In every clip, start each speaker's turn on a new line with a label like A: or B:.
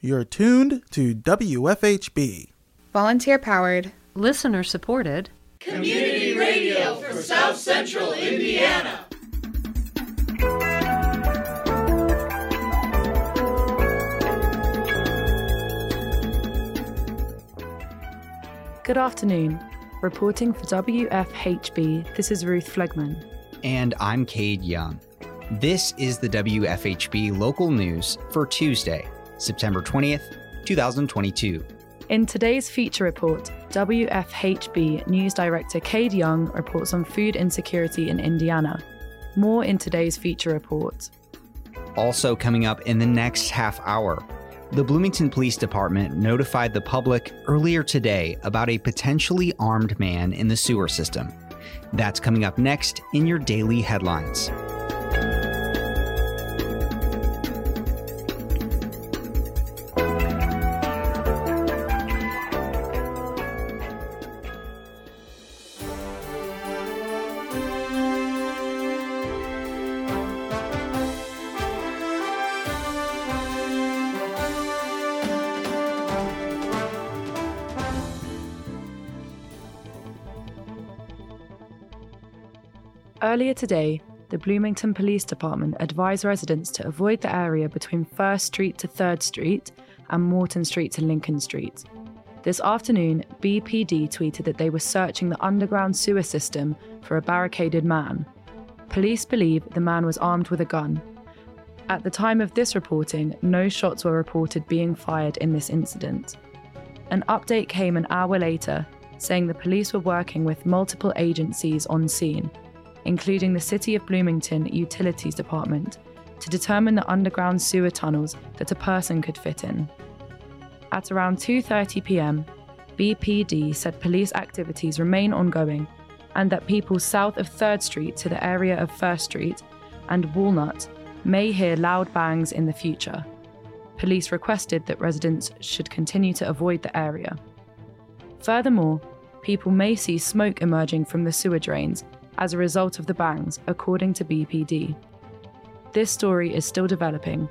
A: You're tuned to WFHB.
B: Volunteer powered,
C: listener supported,
D: community radio for South Central Indiana.
E: Good afternoon. Reporting for WFHB, this is Ruth Flegman.
F: And I'm Cade Young. This is the WFHB local news for Tuesday, September 20th, 2022.
E: In today's feature report, WFHB News Director Cade Young reports on food insecurity in Indiana. More in today's feature report.
F: Also, coming up in the next half hour, the Bloomington Police Department notified the public earlier today about a potentially armed man in the sewer system. That's coming up next in your daily headlines.
E: Earlier today, the Bloomington Police Department advised residents to avoid the area between 1st Street to 3rd Street and Morton Street to Lincoln Street. This afternoon, BPD tweeted that they were searching the underground sewer system for a barricaded man. Police believe the man was armed with a gun. At the time of this reporting, no shots were reported being fired in this incident. An update came an hour later, saying the police were working with multiple agencies on scene including the City of Bloomington Utilities Department, to determine the underground sewer tunnels that a person could fit in. At around 2:30 p.m., BPD said police activities remain ongoing and that people south of 3rd Street to the area of 1st Street and Walnut may hear loud bangs in the future. Police requested that residents should continue to avoid the area. Furthermore, people may see smoke emerging from the sewer drains as a result of the bangs, according to BPD. This story is still developing.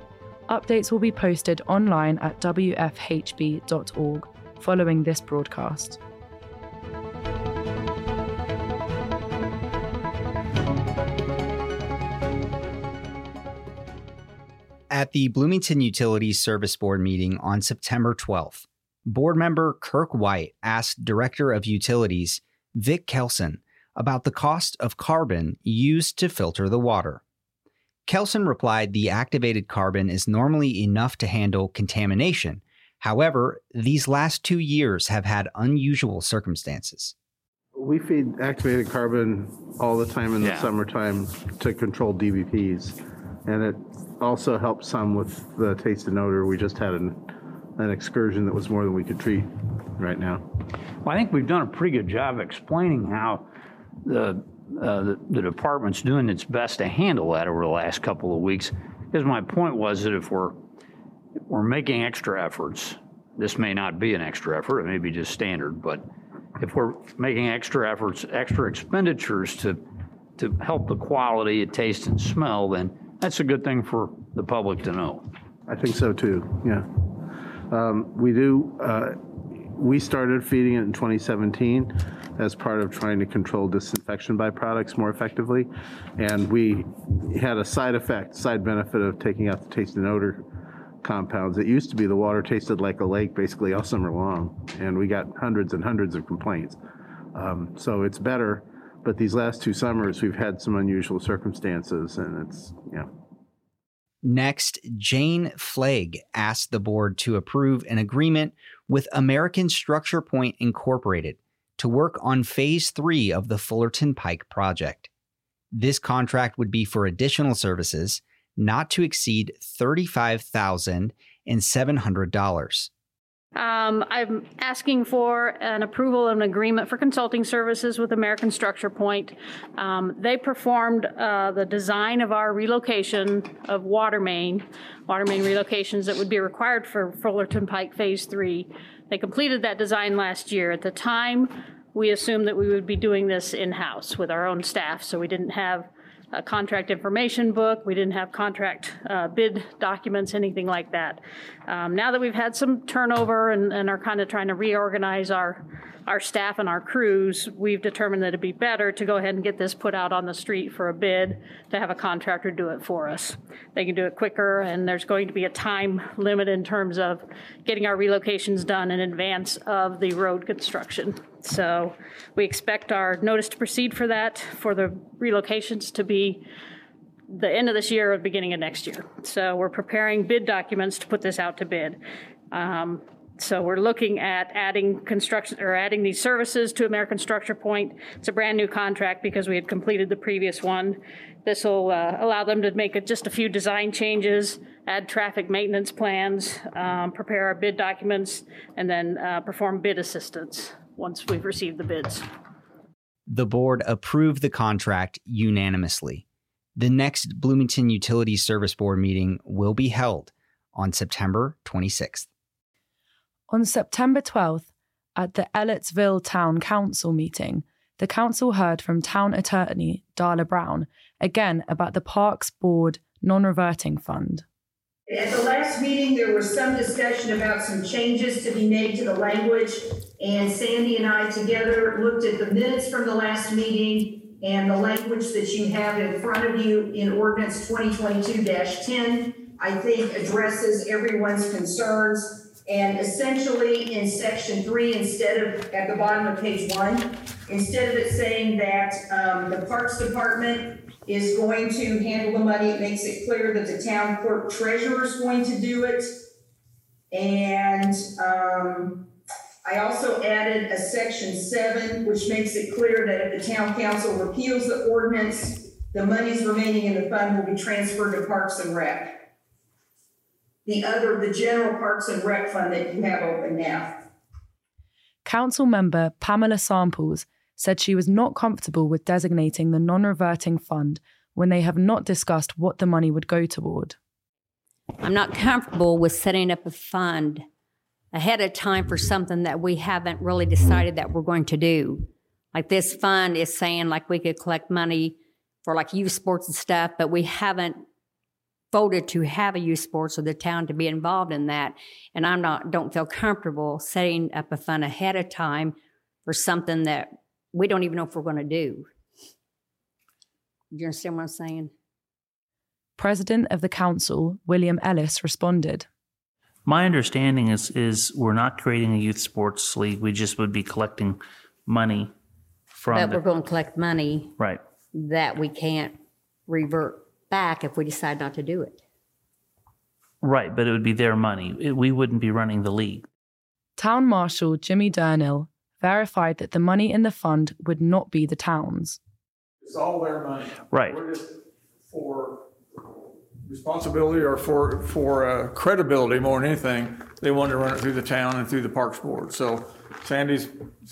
E: Updates will be posted online at wfhb.org following this broadcast.
F: At the Bloomington Utilities Service Board meeting on September 12th, board member Kirk White asked Director of Utilities Vic Kelson about the cost of carbon used to filter the water. Kelson replied the activated carbon is normally enough to handle contamination. However, these last two years have had unusual circumstances.
G: We feed activated carbon all the time in the
H: Yeah.
G: summertime to control DBPs. And it also helps some with the taste and odor. We just had an, an excursion that was more than we could treat right now.
H: Well, I think we've done a pretty good job explaining how the, uh, the, the department's doing its best to handle that over the last couple of weeks. Because my point was that if we're, if we're making extra efforts, this may not be an extra effort, it may be just standard, but if we're making extra efforts, extra expenditures to, to help the quality taste and smell, then that's a good thing for the public to know.
G: I think so too, yeah. Um, We do, uh, we started feeding it in 2017 as part of trying to control disinfection byproducts more effectively. And we had a side effect, side benefit of taking out the taste and odor compounds. It used to be the water tasted like a lake basically all summer long, and we got hundreds and hundreds of complaints. Um, So it's better, but these last two summers, we've had some unusual circumstances, and it's, yeah.
F: Next, Jane Flagg asked the board to approve an agreement with American Structure Point Incorporated to work on phase three of the Fullerton Pike project. This contract would be for additional services not to exceed $35,700.
I: Um, I'm asking for an approval of an agreement for consulting services with American Structure Point. Um, they performed uh, the design of our relocation of water main, water main relocations that would be required for Fullerton Pike Phase 3. They completed that design last year. At the time, we assumed that we would be doing this in-house with our own staff, so we didn't have a contract information book. We didn't have contract uh, bid documents, anything like that. Um, now that we've had some turnover and, and are kind of trying to reorganize our our staff and our crews, we've determined that it'd be better to go ahead and get this put out on the street for a bid to have a contractor do it for us. They can do it quicker, and there's going to be a time limit in terms of getting our relocations done in advance of the road construction. So we expect our notice to proceed for that, for the relocations to be the end of this year or beginning of next year. So we're preparing bid documents to put this out to bid. Um, so we're looking at adding construction or adding these services to American Structure Point. It's a brand new contract because we had completed the previous one. This will uh, allow them to make a, just a few design changes, add traffic maintenance plans, um, prepare our bid documents, and then uh, perform bid assistance once we've received the bids.
F: The board approved the contract unanimously. The next Bloomington Utilities Service Board meeting will be held on September 26th.
E: On September 12th, at the Ellettsville Town Council meeting, the council heard from Town Attorney Darla Brown again about the Parks Board non reverting fund.
B: At the last meeting, there was some discussion about some changes to be made to the language, and Sandy and I together looked at the minutes from the last meeting and the language that you have in front of you in ordinance 2022 10, I think addresses everyone's concerns. And essentially, in section three, instead of, at the bottom of page one, instead of it saying that, um, the Parks Department is going to handle the money, it makes it clear that the town clerk treasurer is going to do it. And, um, I also added a section seven, which makes it clear that if the town council repeals the ordinance, the monies remaining in the fund will be transferred to Parks and Rec the other, the general Parks and Rec fund that you have open now.
E: Council member Pamela Samples said she was not comfortable with designating the non reverting fund when they have not discussed what the money would go toward.
C: I'm not comfortable with setting up a fund ahead of time for something that we haven't really decided that we're going to do. Like this fund is saying like we could collect money for like youth sports and stuff, but we haven't voted to have a youth sports or the town to be involved in that. And I'm not, don't feel comfortable setting up a fund ahead of time for something that we don't even know if we're going to do. Do you understand what I'm saying?
E: President of the council, William Ellis, responded.
J: My understanding is is we're not creating a youth sports league. We just would be collecting money from.
C: But
J: the-
C: we're going to collect money
J: right.
C: that we can't revert back if we decide not to do it.
J: Right, but it would be their money. It, we wouldn't be running the league.
E: Town Marshal Jimmy Durnill verified that the money in the fund would not be the town's.
K: It's all their money.
J: Right.
K: We're just for responsibility or for, for uh, credibility more than anything, they wanted to run it through the town and through the Parks Board. So Sandy's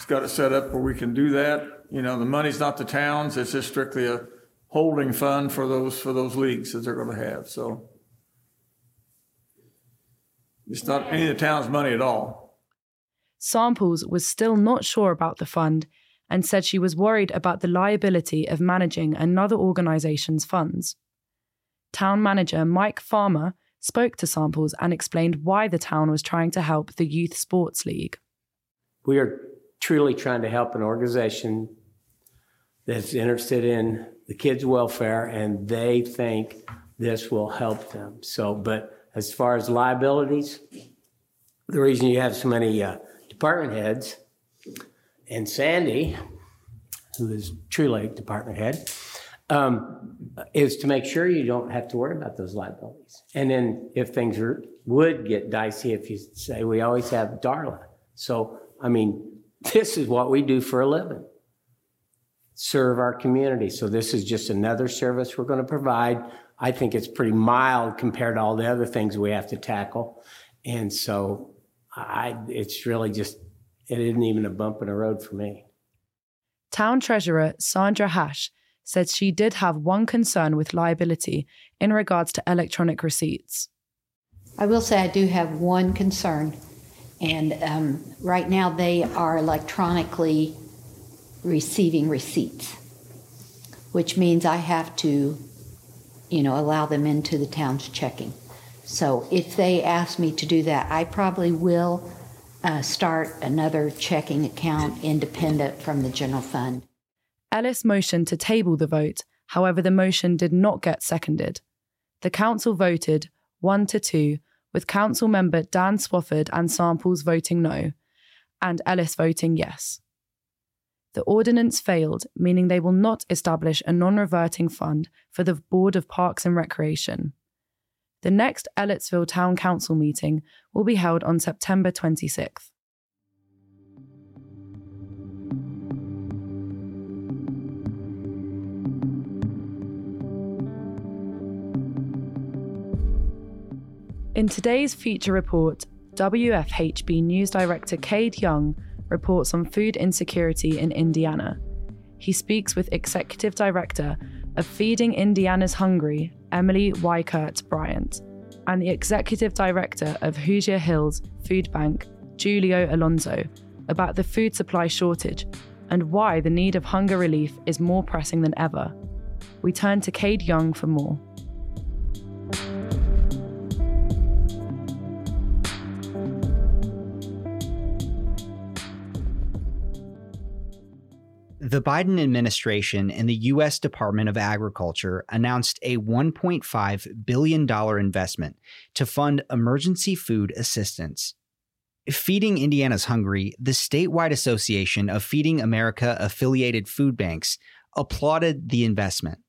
K: got it set up where we can do that. You know, the money's not the town's, it's just strictly a holding fund for those, for those leagues that they're gonna have, so. It's not any of the town's money at all.
E: Samples was still not sure about the fund and said she was worried about the liability of managing another organization's funds. Town manager Mike Farmer spoke to Samples and explained why the town was trying to help the Youth Sports League.
L: We are truly trying to help an organization that's interested in the kids' welfare and they think this will help them. So, but as far as liabilities, the reason you have so many uh, department heads and Sandy, who is truly department head, um, is to make sure you don't have to worry about those liabilities. And then if things are, would get dicey, if you say, we always have Darla. So, I mean, this is what we do for a living serve our community. So this is just another service we're going to provide. I think it's pretty mild compared to all the other things we have to tackle. And so I, it's really just, it isn't even a bump in the road for me.
E: Town Treasurer Sandra Hash said she did have one concern with liability in regards to electronic receipts.
M: I will say I do have one concern, and um, right now they are electronically receiving receipts, which means I have to, you know, allow them into the town's checking. So if they ask me to do that, I probably will uh, start another checking account independent from the general fund.
E: Ellis motioned to table the vote, however, the motion did not get seconded. The council voted 1 to 2, with council member Dan Swafford and Samples voting no, and Ellis voting yes. The ordinance failed, meaning they will not establish a non reverting fund for the Board of Parks and Recreation. The next Ellettsville Town Council meeting will be held on September 26th. In today's feature report, WFHB News Director Cade Young reports on food insecurity in Indiana. He speaks with Executive Director of Feeding Indiana's Hungry, Emily Weichert Bryant, and the Executive Director of Hoosier Hills Food Bank, Julio Alonso, about the food supply shortage and why the need of hunger relief is more pressing than ever. We turn to Cade Young for more.
F: The Biden administration and the U.S. Department of Agriculture announced a $1.5 billion investment to fund emergency food assistance. Feeding Indiana's Hungry, the statewide association of Feeding America affiliated food banks, applauded the investment.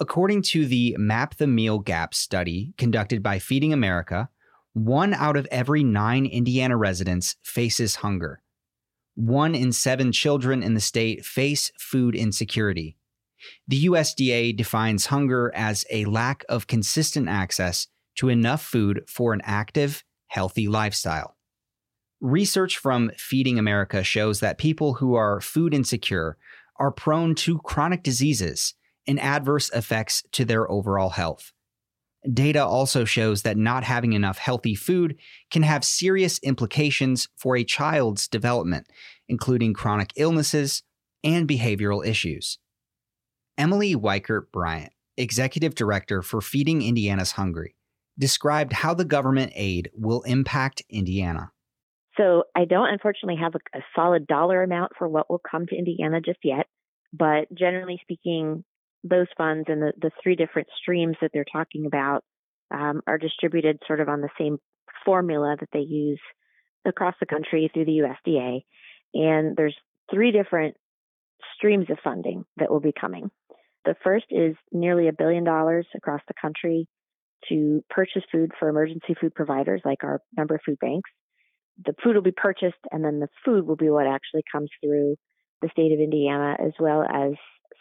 F: According to the Map the Meal Gap study conducted by Feeding America, one out of every nine Indiana residents faces hunger one in seven children in the state face food insecurity. The USDA defines hunger as a lack of consistent access to enough food for an active, healthy lifestyle. Research from Feeding America shows that people who are food insecure are prone to chronic diseases and adverse effects to their overall health. Data also shows that not having enough healthy food can have serious implications for a child's development, including chronic illnesses and behavioral issues. Emily Weichert Bryant, Executive Director for Feeding Indiana's Hungry, described how the government aid will impact Indiana.
N: So, I don't unfortunately have a, a solid dollar amount for what will come to Indiana just yet, but generally speaking, those funds and the, the three different streams that they're talking about um, are distributed sort of on the same formula that they use across the country through the USDA. And there's three different streams of funding that will be coming. The first is nearly a billion dollars across the country to purchase food for emergency food providers like our member food banks. The food will be purchased, and then the food will be what actually comes through the state of Indiana, as well as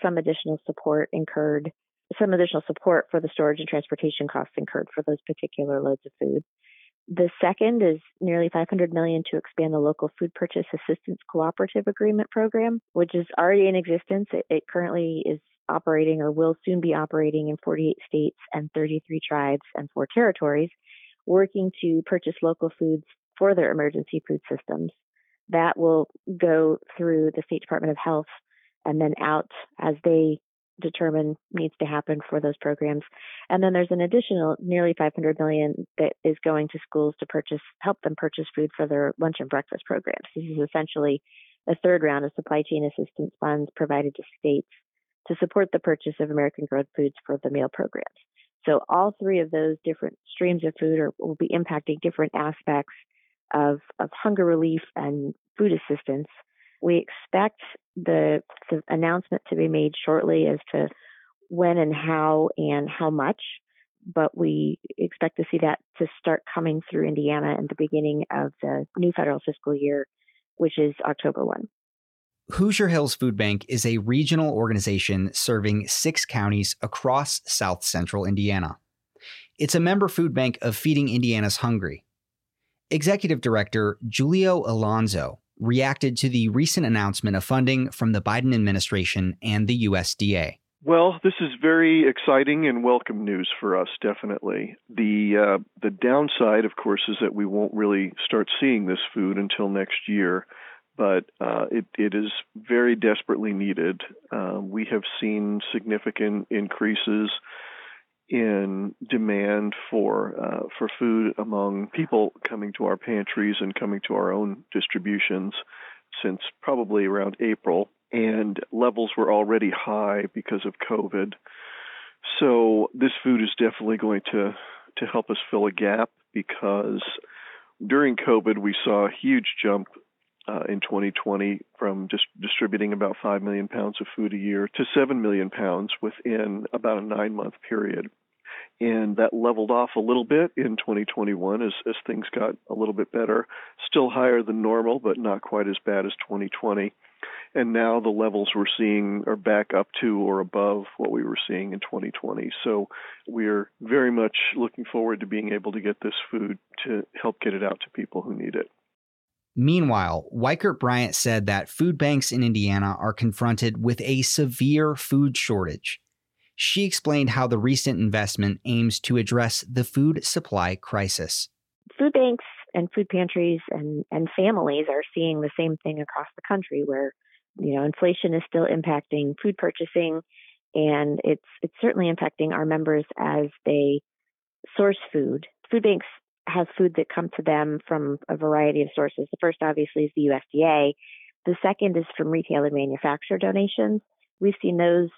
N: some additional support incurred, some additional support for the storage and transportation costs incurred for those particular loads of food. The second is nearly 500 million to expand the local food purchase assistance cooperative agreement program, which is already in existence. It, it currently is operating or will soon be operating in 48 states and 33 tribes and four territories, working to purchase local foods for their emergency food systems. That will go through the State Department of Health and then out as they determine needs to happen for those programs. And then there's an additional nearly 500 million that is going to schools to purchase help them purchase food for their lunch and breakfast programs. This is essentially a third round of supply chain assistance funds provided to states to support the purchase of American grown foods for the meal programs. So all three of those different streams of food are, will be impacting different aspects of, of hunger relief and food assistance we expect the, the announcement to be made shortly as to when and how and how much, but we expect to see that to start coming through Indiana in the beginning of the new federal fiscal year, which is October 1.
F: Hoosier Hills Food Bank is a regional organization serving six counties across south central Indiana. It's a member food bank of Feeding Indiana's Hungry. Executive Director Julio Alonso reacted to the recent announcement of funding from the Biden administration and the USDA.
O: Well, this is very exciting and welcome news for us, definitely. The uh, the downside, of course, is that we won't really start seeing this food until next year. but uh, it, it is very desperately needed. Uh, we have seen significant increases in demand for uh, for food among people coming to our pantries and coming to our own distributions since probably around April, and levels were already high because of COVID. So this food is definitely going to to help us fill a gap because during COVID we saw a huge jump uh, in 2020 from just distributing about 5 million pounds of food a year to 7 million pounds within about a nine month period. And that leveled off a little bit in 2021 as, as things got a little bit better. Still higher than normal, but not quite as bad as 2020. And now the levels we're seeing are back up to or above what we were seeing in 2020. So we're very much looking forward to being able to get this food to help get it out to people who need it.
F: Meanwhile, Weichert Bryant said that food banks in Indiana are confronted with a severe food shortage. She explained how the recent investment aims to address the food supply crisis.
N: Food banks and food pantries and, and families are seeing the same thing across the country where, you know, inflation is still impacting food purchasing and it's it's certainly impacting our members as they source food. Food banks have food that come to them from a variety of sources. The first, obviously, is the USDA. The second is from retail and manufacturer donations. We've seen those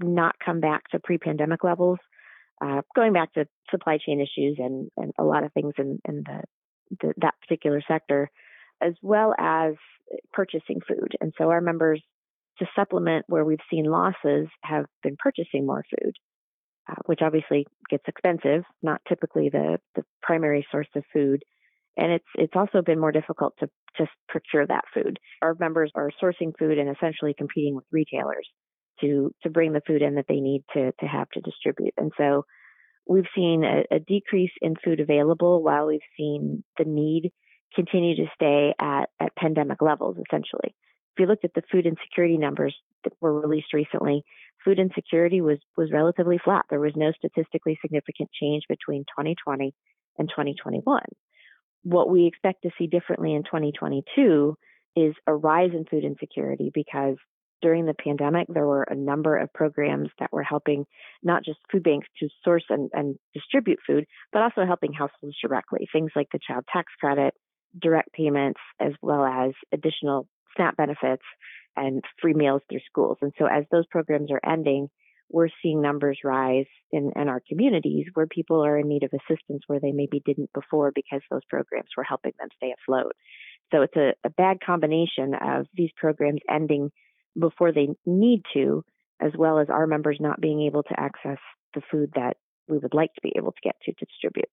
N: not come back to pre-pandemic levels, uh, going back to supply chain issues and, and a lot of things in, in the, the, that particular sector, as well as purchasing food. And so our members, to supplement where we've seen losses, have been purchasing more food uh, which obviously gets expensive, not typically the, the primary source of food. And it's it's also been more difficult to just procure that food. Our members are sourcing food and essentially competing with retailers to to bring the food in that they need to to have to distribute. And so we've seen a, a decrease in food available while we've seen the need continue to stay at, at pandemic levels essentially. If you looked at the food insecurity numbers that were released recently, food insecurity was was relatively flat. There was no statistically significant change between 2020 and 2021. What we expect to see differently in 2022 is a rise in food insecurity because during the pandemic, there were a number of programs that were helping not just food banks to source and, and distribute food, but also helping households directly. Things like the child tax credit, direct payments, as well as additional SNAP benefits and free meals through schools. And so as those programs are ending, we're seeing numbers rise in, in our communities where people are in need of assistance where they maybe didn't before because those programs were helping them stay afloat. So it's a, a bad combination of these programs ending before they need to, as well as our members not being able to access the food that we would like to be able to get to to distribute.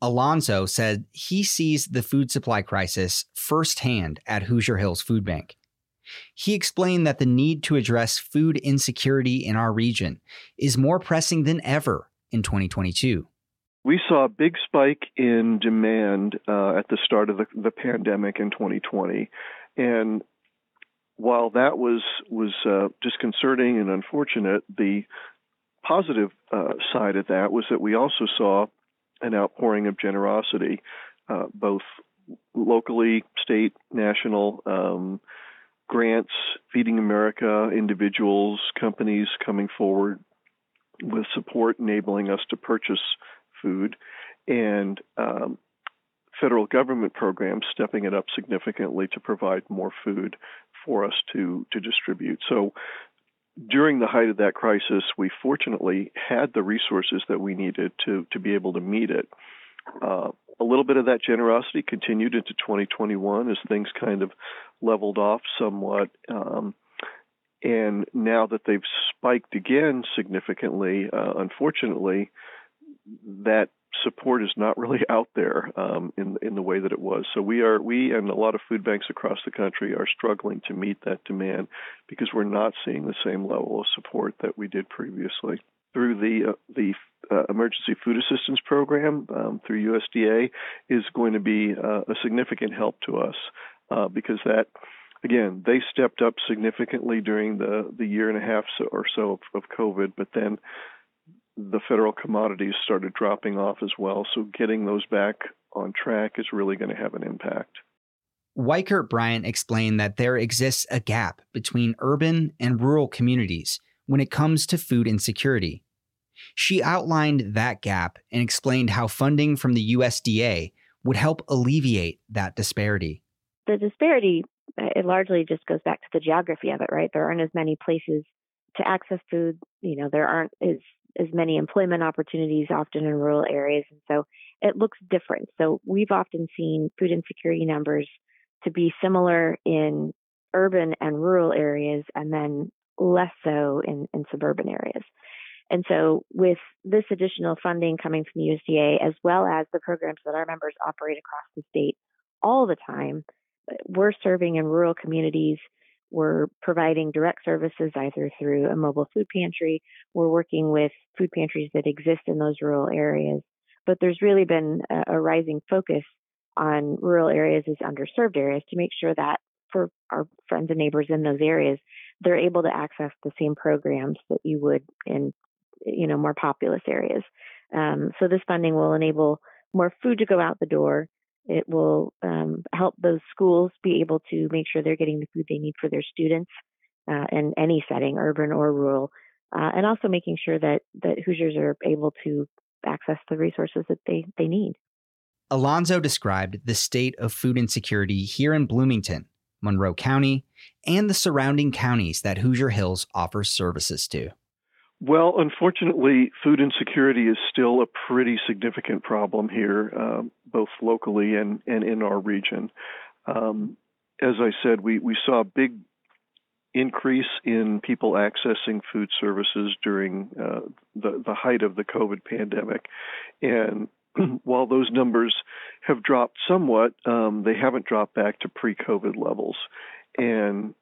F: Alonso said he sees the food supply crisis firsthand at Hoosier Hills Food Bank. He explained that the need to address food insecurity in our region is more pressing than ever in 2022.
O: We saw a big spike in demand uh, at the start of the, the, pandemic in 2020, and while that was was uh, disconcerting and unfortunate, the positive uh, side of that was that we also saw an outpouring of generosity, uh, both locally, state, national. Um, grants, Feeding America, individuals, companies coming forward with support enabling us to purchase food, and um, federal government programs stepping it up significantly to provide more food for us to, to distribute. So during the height of that crisis, we fortunately had the resources that we needed to, to be able to meet it. Uh, a little bit of that generosity continued into 2021 as things kind of leveled off somewhat. Um, and now that they've spiked again significantly, uh, unfortunately, that support is not really out there um, in in the way that it was. So we are we and a lot of food banks across the country are struggling to meet that demand because we're not seeing the same level of support that we did previously through the uh, the uh, emergency food assistance program um, through USDA is going to be uh, a significant help to us uh, because that again they stepped up significantly during the the year and a half so, or so of, of COVID, but then the federal commodities started dropping off as well. So getting those back on track is really going to have an impact.
F: Weichert Bryant explained that there exists a gap between urban and rural communities when it comes to food insecurity. She outlined that gap and explained how funding from the USDA would help alleviate that disparity.
N: The disparity, uh, it largely just goes back to the geography of it, right? There aren't as many places to access food. You know, there aren't as, as many employment opportunities often in rural areas. And so it looks different. So we've often seen food insecurity numbers to be similar in urban and rural areas and then less so in, in suburban areas. And so, with this additional funding coming from the USDA, as well as the programs that our members operate across the state all the time, we're serving in rural communities. We're providing direct services either through a mobile food pantry. We're working with food pantries that exist in those rural areas. But there's really been a, a rising focus on rural areas as underserved areas to make sure that for our friends and neighbors in those areas, they're able to access the same programs that you would in you know more populous areas. Um, so this funding will enable more food to go out the door. It will um, help those schools be able to make sure they're getting the food they need for their students uh, in any setting, urban or rural, uh, and also making sure that that Hoosiers are able to access the resources that they they need.
F: Alonso described the state of food insecurity here in Bloomington, Monroe County, and the surrounding counties that Hoosier Hills offers services to.
O: Well, unfortunately, food insecurity is still a pretty significant problem here, uh, both locally and, and in our region. Um, as I said, we, we saw a big increase in people accessing food services during uh, the, the height of the COVID pandemic. And while those numbers have dropped somewhat, um, they haven't dropped back to pre COVID levels. And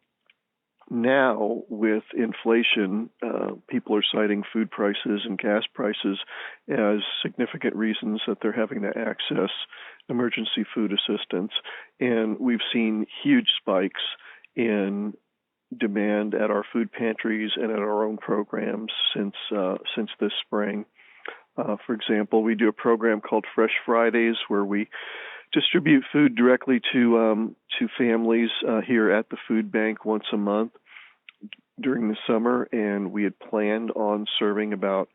O: now, with inflation, uh, people are citing food prices and gas prices as significant reasons that they're having to access emergency food assistance. And we've seen huge spikes in demand at our food pantries and at our own programs since uh, since this spring. Uh, for example, we do a program called Fresh Fridays where we distribute food directly to um, to families uh, here at the food bank once a month during the summer, and we had planned on serving about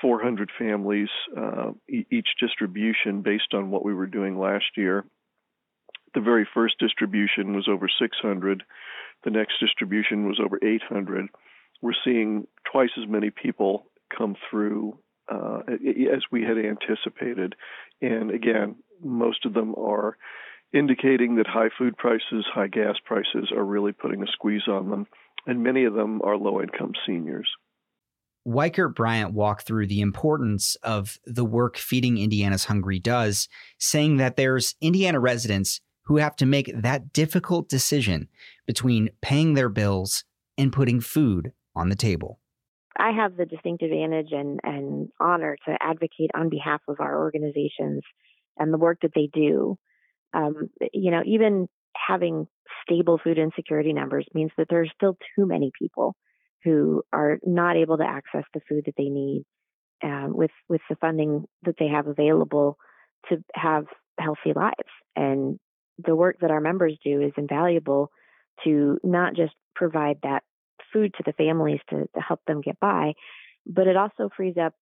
O: 400 families uh, each distribution based on what we were doing last year. The very first distribution was over 600. The next distribution was over 800. We're seeing twice as many people come through uh, as we had anticipated. And again, most of them are indicating that high food prices, high gas prices are really putting a squeeze on them. And many of them are low income seniors.
F: Weichert Bryant walked through the importance of the work Feeding Indiana's Hungry does, saying that there's Indiana residents who have to make that difficult decision between paying their bills and putting food on the table.
N: I have the distinct advantage and, and honor to advocate on behalf of our organizations and the work that they do. Um, you know, even having stable food insecurity numbers means that there are still too many people who are not able to access the food that they need um, with with the funding that they have available to have healthy lives. And the work that our members do is invaluable to not just provide that food to the families to, to help them get by, but it also frees up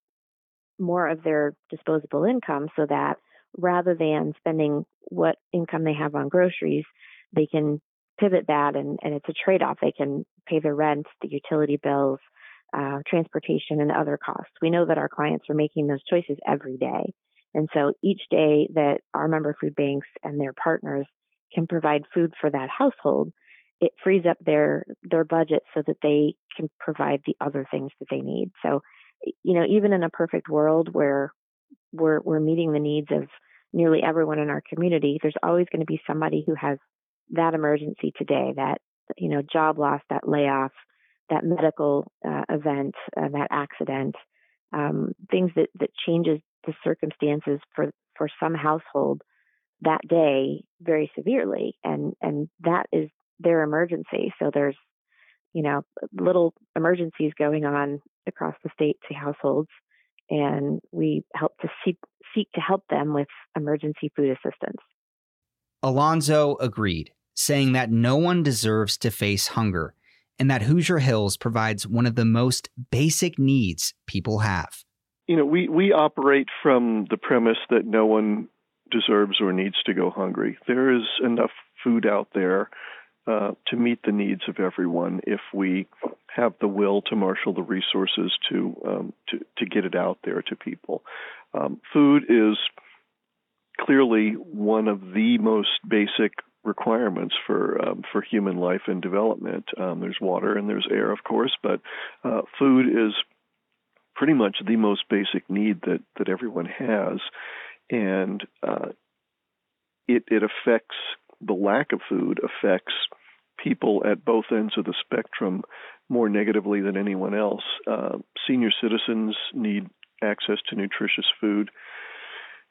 N: more of their disposable income so that rather than spending what income they have on groceries, they can pivot that and, and it's a trade off. They can pay their rent, the utility bills, uh, transportation, and other costs. We know that our clients are making those choices every day. And so each day that our member food banks and their partners can provide food for that household, it frees up their their budget so that they can provide the other things that they need. So, you know, even in a perfect world where we're we're meeting the needs of nearly everyone in our community, there's always going to be somebody who has that emergency today, that you know, job loss, that layoff, that medical uh, event, uh, that accident, um, things that that changes the circumstances for for some household that day very severely, and and that is their emergency. So there's, you know, little emergencies going on across the state to households, and we help to seek, seek to help them with emergency food assistance.
F: Alonso agreed, saying that no one deserves to face hunger and that Hoosier Hills provides one of the most basic needs people have.
O: You know, we, we operate from the premise that no one deserves or needs to go hungry. There is enough food out there uh, to meet the needs of everyone if we have the will to marshal the resources to um, to, to get it out there to people. Um, food is clearly one of the most basic requirements for um, for human life and development. Um, there's water and there's air, of course, but uh, food is pretty much the most basic need that that everyone has, and uh, it it affects the lack of food affects people at both ends of the spectrum more negatively than anyone else. Uh, senior citizens need access to nutritious food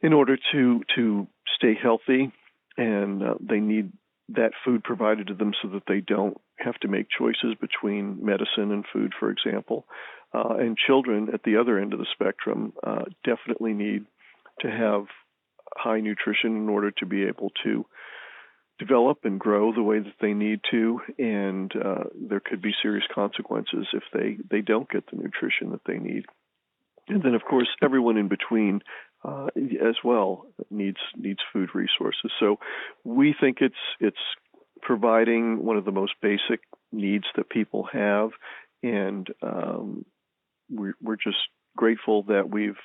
O: in order to to stay healthy, and uh, they need that food provided to them so that they don't have to make choices between medicine and food, for example. Uh, and children at the other end of the spectrum uh, definitely need to have high nutrition in order to be able to develop and grow the way that they need to, and uh, there could be serious consequences if they, they don't get the nutrition that they need. And then, of course, everyone in between uh, as well needs needs food resources. So we think it's it's providing one of the most basic needs that people have, and um, we're, we're just grateful that we've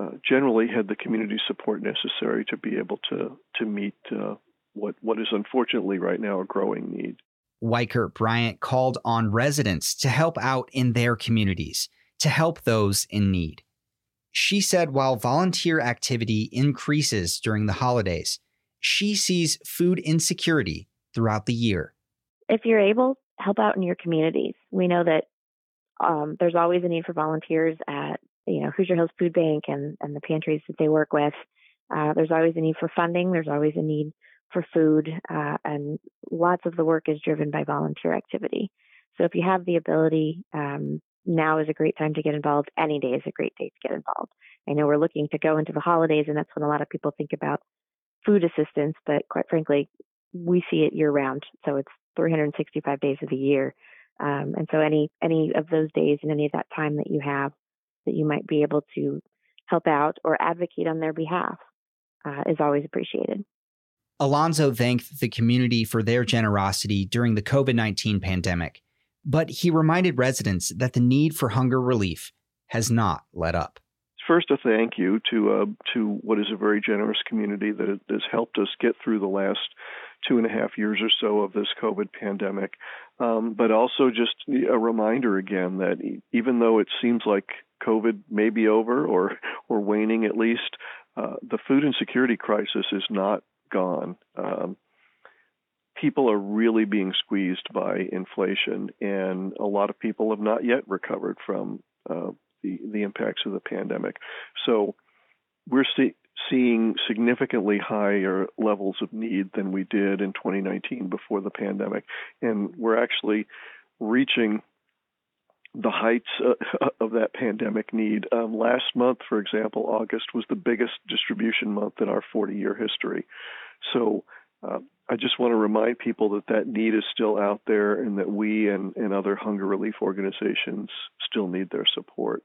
O: uh, generally had the community support necessary to be able to to meet uh, what what is unfortunately right now a growing need.
F: Weichert Bryant called on residents to help out in their communities, to help those in need. She said while volunteer activity increases during the holidays, she sees food insecurity throughout the year.
N: If you're able, help out in your communities. We know that um, there's always a need for volunteers at you know Hoosier Hills Food Bank and, and the pantries that they work with. Uh, there's always a need for funding. There's always a need for food, uh, and lots of the work is driven by volunteer activity. So if you have the ability, um, now is a great time to get involved. Any day is a great day to get involved. I know we're looking to go into the holidays, and that's when a lot of people think about food assistance, but quite frankly, we see it year round. So it's 365 days of the year. Um, and so any any of those days and any of that time that you have that you might be able to help out or advocate on their behalf uh, is always appreciated.
F: Alonso thanked the community for their generosity during the COVID 19 pandemic, but he reminded residents that the need for hunger relief has not let up.
O: First, a thank you to uh, to what is a very generous community that has helped us get through the last two and a half years or so of this COVID pandemic. Um, but also just a reminder again that even though it seems like COVID may be over or or waning at least, uh, the food insecurity crisis is not gone. Um, people are really being squeezed by inflation, and a lot of people have not yet recovered from uh, the the impacts of the pandemic. So we're see, seeing significantly higher levels of need than we did in 2019 before the pandemic, and we're actually reaching the heights uh, of that pandemic need. Um, last month, for example, August was the biggest distribution month in our 40 year history. So uh, I just want to remind people that that need is still out there and that we and, and other hunger relief organizations still need their support.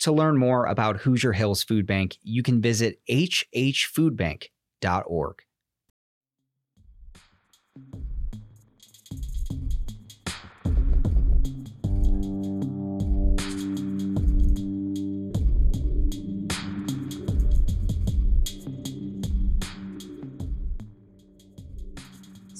F: To learn more about Hoosier Hills Food Bank, you can visit hhfoodbank.org.